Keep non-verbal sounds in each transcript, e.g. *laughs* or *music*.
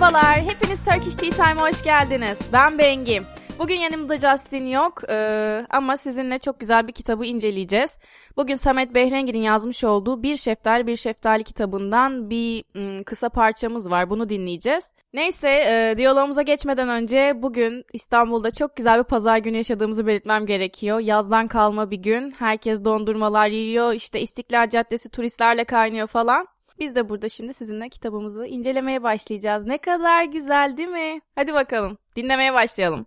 Merhabalar, hepiniz Turkish Tea Time'a hoş geldiniz. Ben Bengi. Bugün yanımda Justin yok ee, ama sizinle çok güzel bir kitabı inceleyeceğiz. Bugün Samet Behrengi'nin yazmış olduğu Bir Şeftali Bir Şeftali kitabından bir ım, kısa parçamız var. Bunu dinleyeceğiz. Neyse e, diyalogumuza geçmeden önce bugün İstanbul'da çok güzel bir pazar günü yaşadığımızı belirtmem gerekiyor. Yazdan kalma bir gün. Herkes dondurmalar yiyor. İşte İstiklal Caddesi turistlerle kaynıyor falan. Biz de burada şimdi sizinle kitabımızı incelemeye başlayacağız. Ne kadar güzel değil mi? Hadi bakalım dinlemeye başlayalım.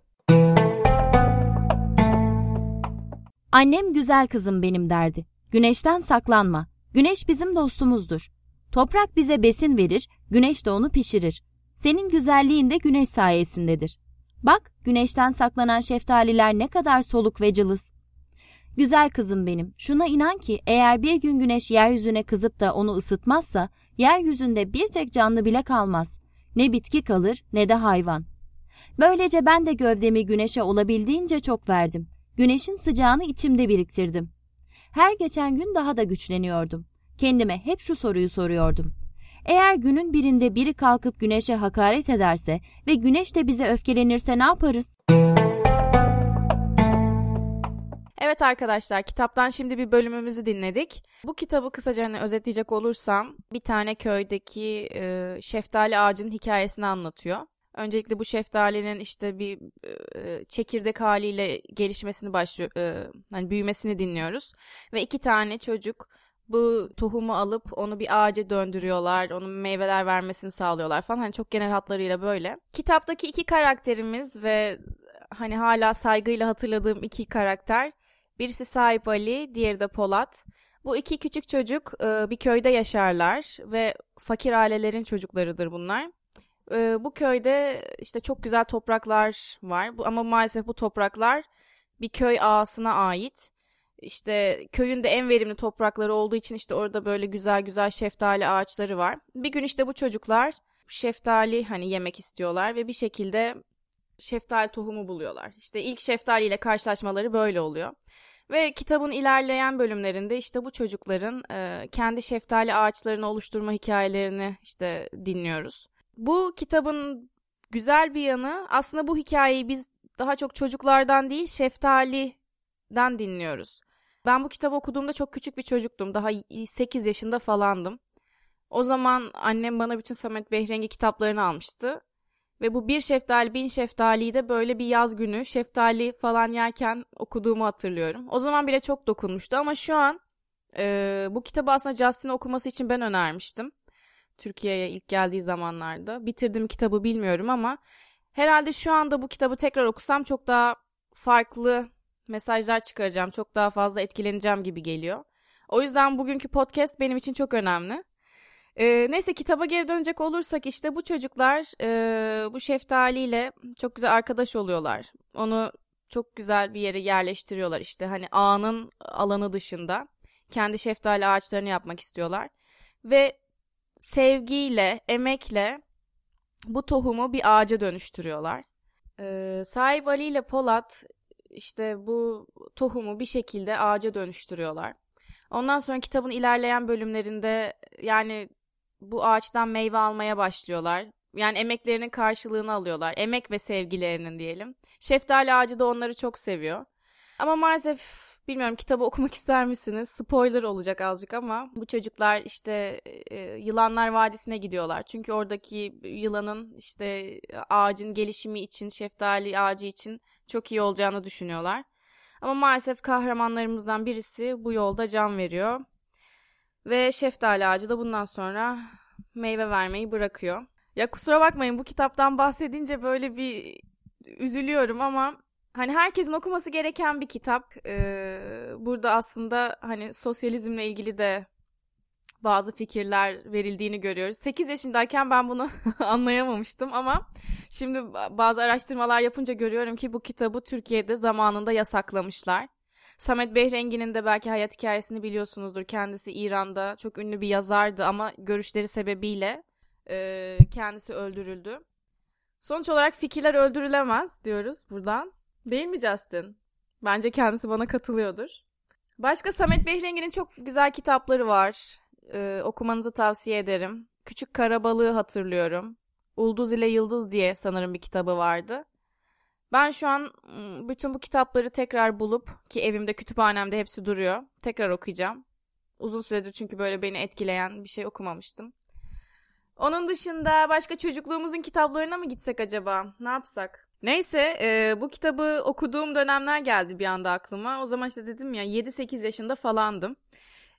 Annem güzel kızım benim derdi. Güneşten saklanma. Güneş bizim dostumuzdur. Toprak bize besin verir, güneş de onu pişirir. Senin güzelliğin de güneş sayesindedir. Bak, güneşten saklanan şeftaliler ne kadar soluk ve cılız. Güzel kızım benim, şuna inan ki eğer bir gün güneş yeryüzüne kızıp da onu ısıtmazsa, yeryüzünde bir tek canlı bile kalmaz. Ne bitki kalır ne de hayvan. Böylece ben de gövdemi güneşe olabildiğince çok verdim. Güneşin sıcağını içimde biriktirdim. Her geçen gün daha da güçleniyordum. Kendime hep şu soruyu soruyordum. Eğer günün birinde biri kalkıp güneşe hakaret ederse ve güneş de bize öfkelenirse ne yaparız? Evet arkadaşlar kitaptan şimdi bir bölümümüzü dinledik. Bu kitabı kısaca hani özetleyecek olursam bir tane köydeki e, şeftali ağacının hikayesini anlatıyor. Öncelikle bu şeftalinin işte bir e, çekirdek haliyle gelişmesini başlıyor, e, hani büyümesini dinliyoruz. Ve iki tane çocuk bu tohumu alıp onu bir ağaca döndürüyorlar, onun meyveler vermesini sağlıyorlar falan. Hani çok genel hatlarıyla böyle. Kitaptaki iki karakterimiz ve hani hala saygıyla hatırladığım iki karakter. Birisi Sahip Ali, diğeri de Polat. Bu iki küçük çocuk e, bir köyde yaşarlar ve fakir ailelerin çocuklarıdır bunlar. E, bu köyde işte çok güzel topraklar var ama maalesef bu topraklar bir köy ağasına ait. İşte köyün de en verimli toprakları olduğu için işte orada böyle güzel güzel şeftali ağaçları var. Bir gün işte bu çocuklar şeftali hani yemek istiyorlar ve bir şekilde şeftali tohumu buluyorlar. İşte ilk şeftali ile karşılaşmaları böyle oluyor. Ve kitabın ilerleyen bölümlerinde işte bu çocukların e, kendi şeftali ağaçlarını oluşturma hikayelerini işte dinliyoruz. Bu kitabın güzel bir yanı aslında bu hikayeyi biz daha çok çocuklardan değil şeftaliden dinliyoruz. Ben bu kitabı okuduğumda çok küçük bir çocuktum. Daha 8 yaşında falandım. O zaman annem bana bütün Samet Behrengi kitaplarını almıştı. Ve bu bir şeftali bin şeftaliyi de böyle bir yaz günü şeftali falan yerken okuduğumu hatırlıyorum. O zaman bile çok dokunmuştu ama şu an e, bu kitabı aslında Justin'e okuması için ben önermiştim. Türkiye'ye ilk geldiği zamanlarda. Bitirdim kitabı bilmiyorum ama herhalde şu anda bu kitabı tekrar okusam çok daha farklı mesajlar çıkaracağım. Çok daha fazla etkileneceğim gibi geliyor. O yüzden bugünkü podcast benim için çok önemli. E, neyse kitaba geri dönecek olursak işte bu çocuklar e, bu şeftaliyle çok güzel arkadaş oluyorlar. Onu çok güzel bir yere yerleştiriyorlar işte hani ağanın alanı dışında. Kendi şeftali ağaçlarını yapmak istiyorlar. Ve sevgiyle, emekle bu tohumu bir ağaca dönüştürüyorlar. Ee, Sahip Ali ile Polat işte bu tohumu bir şekilde ağaca dönüştürüyorlar. Ondan sonra kitabın ilerleyen bölümlerinde yani bu ağaçtan meyve almaya başlıyorlar. Yani emeklerinin karşılığını alıyorlar. Emek ve sevgilerinin diyelim. Şeftali ağacı da onları çok seviyor. Ama maalesef bilmiyorum kitabı okumak *laughs* ister misiniz? Spoiler olacak azıcık ama bu çocuklar işte e, Yılanlar Vadisi'ne gidiyorlar. Çünkü oradaki yılanın işte ağacın gelişimi için, şeftali ağacı için çok iyi olacağını düşünüyorlar. Ama maalesef kahramanlarımızdan birisi bu yolda can veriyor. Ve şeftali ağacı da bundan sonra meyve vermeyi bırakıyor. Ya kusura bakmayın bu kitaptan bahsedince böyle bir üzülüyorum ama hani herkesin okuması gereken bir kitap. Ee, burada aslında hani sosyalizmle ilgili de bazı fikirler verildiğini görüyoruz. 8 yaşındayken ben bunu *laughs* anlayamamıştım ama şimdi bazı araştırmalar yapınca görüyorum ki bu kitabı Türkiye'de zamanında yasaklamışlar. Samet Behrengi'nin de belki hayat hikayesini biliyorsunuzdur. Kendisi İran'da çok ünlü bir yazardı ama görüşleri sebebiyle e, kendisi öldürüldü. Sonuç olarak fikirler öldürülemez diyoruz buradan. Değil mi Justin? Bence kendisi bana katılıyordur. Başka Samet Behrengi'nin çok güzel kitapları var. Ee, okumanızı tavsiye ederim. Küçük Karabalığı hatırlıyorum. Ulduz ile Yıldız diye sanırım bir kitabı vardı. Ben şu an bütün bu kitapları tekrar bulup ki evimde kütüphanemde hepsi duruyor. Tekrar okuyacağım. Uzun süredir çünkü böyle beni etkileyen bir şey okumamıştım. Onun dışında başka çocukluğumuzun kitaplarına mı gitsek acaba? Ne yapsak? Neyse e, bu kitabı okuduğum dönemler geldi bir anda aklıma. O zaman işte dedim ya 7-8 yaşında falandım.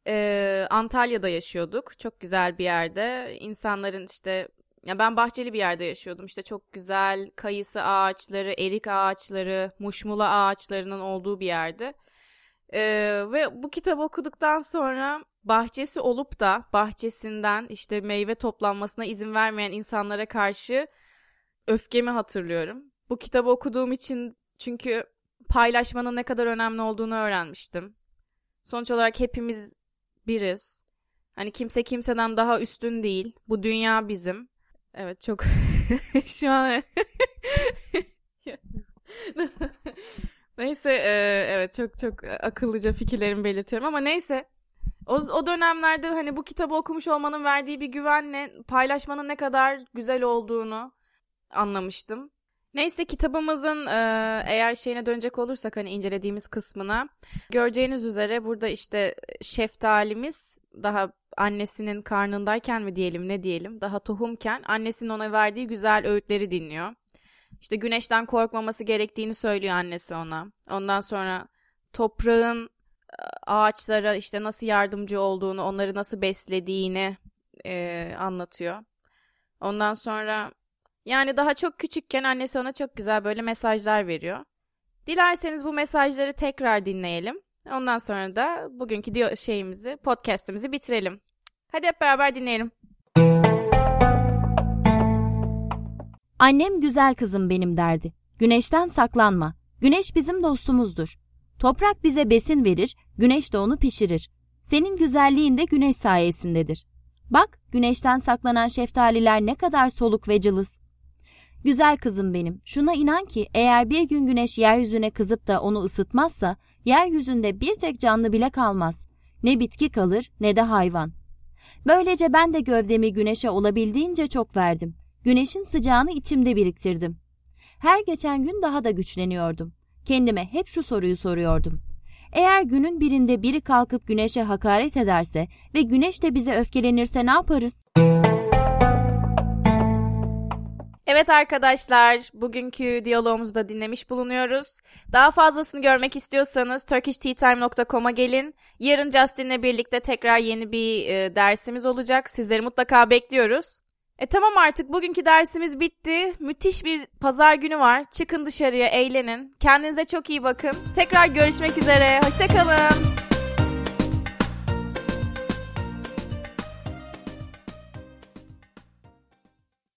E, Antalya'da yaşıyorduk. Çok güzel bir yerde. İnsanların işte ya ben bahçeli bir yerde yaşıyordum. İşte çok güzel kayısı ağaçları, erik ağaçları, muşmula ağaçlarının olduğu bir yerde. Ee, ve bu kitabı okuduktan sonra bahçesi olup da bahçesinden işte meyve toplanmasına izin vermeyen insanlara karşı öfkemi hatırlıyorum. Bu kitabı okuduğum için çünkü paylaşmanın ne kadar önemli olduğunu öğrenmiştim. Sonuç olarak hepimiz biriz. Hani kimse kimseden daha üstün değil. Bu dünya bizim. Evet çok *laughs* şu an *laughs* neyse e, evet çok çok akıllıca fikirlerimi belirtiyorum ama neyse o, o dönemlerde hani bu kitabı okumuş olmanın verdiği bir güvenle paylaşmanın ne kadar güzel olduğunu anlamıştım. Neyse kitabımızın eğer şeyine dönecek olursak hani incelediğimiz kısmına göreceğiniz üzere burada işte şeftalimiz daha annesinin karnındayken mi diyelim ne diyelim daha tohumken annesinin ona verdiği güzel öğütleri dinliyor. İşte güneşten korkmaması gerektiğini söylüyor annesi ona. Ondan sonra toprağın ağaçlara işte nasıl yardımcı olduğunu, onları nasıl beslediğini e, anlatıyor. Ondan sonra yani daha çok küçükken annesi ona çok güzel böyle mesajlar veriyor. Dilerseniz bu mesajları tekrar dinleyelim. Ondan sonra da bugünkü diyor şeyimizi, podcast'imizi bitirelim. Hadi hep beraber dinleyelim. Annem güzel kızım benim derdi. Güneşten saklanma. Güneş bizim dostumuzdur. Toprak bize besin verir, güneş de onu pişirir. Senin güzelliğin de güneş sayesindedir. Bak, güneşten saklanan şeftaliler ne kadar soluk ve cılız. Güzel kızım benim, şuna inan ki eğer bir gün güneş yeryüzüne kızıp da onu ısıtmazsa, yeryüzünde bir tek canlı bile kalmaz. Ne bitki kalır ne de hayvan. Böylece ben de gövdemi güneşe olabildiğince çok verdim. Güneşin sıcağını içimde biriktirdim. Her geçen gün daha da güçleniyordum. Kendime hep şu soruyu soruyordum. Eğer günün birinde biri kalkıp güneşe hakaret ederse ve güneş de bize öfkelenirse ne yaparız? Evet arkadaşlar, bugünkü diyalogumuzu da dinlemiş bulunuyoruz. Daha fazlasını görmek istiyorsanız turkishteatime.com'a gelin. Yarın Justin'le birlikte tekrar yeni bir e, dersimiz olacak. Sizleri mutlaka bekliyoruz. E tamam artık bugünkü dersimiz bitti. Müthiş bir pazar günü var. Çıkın dışarıya eğlenin. Kendinize çok iyi bakın. Tekrar görüşmek üzere. Hoşçakalın.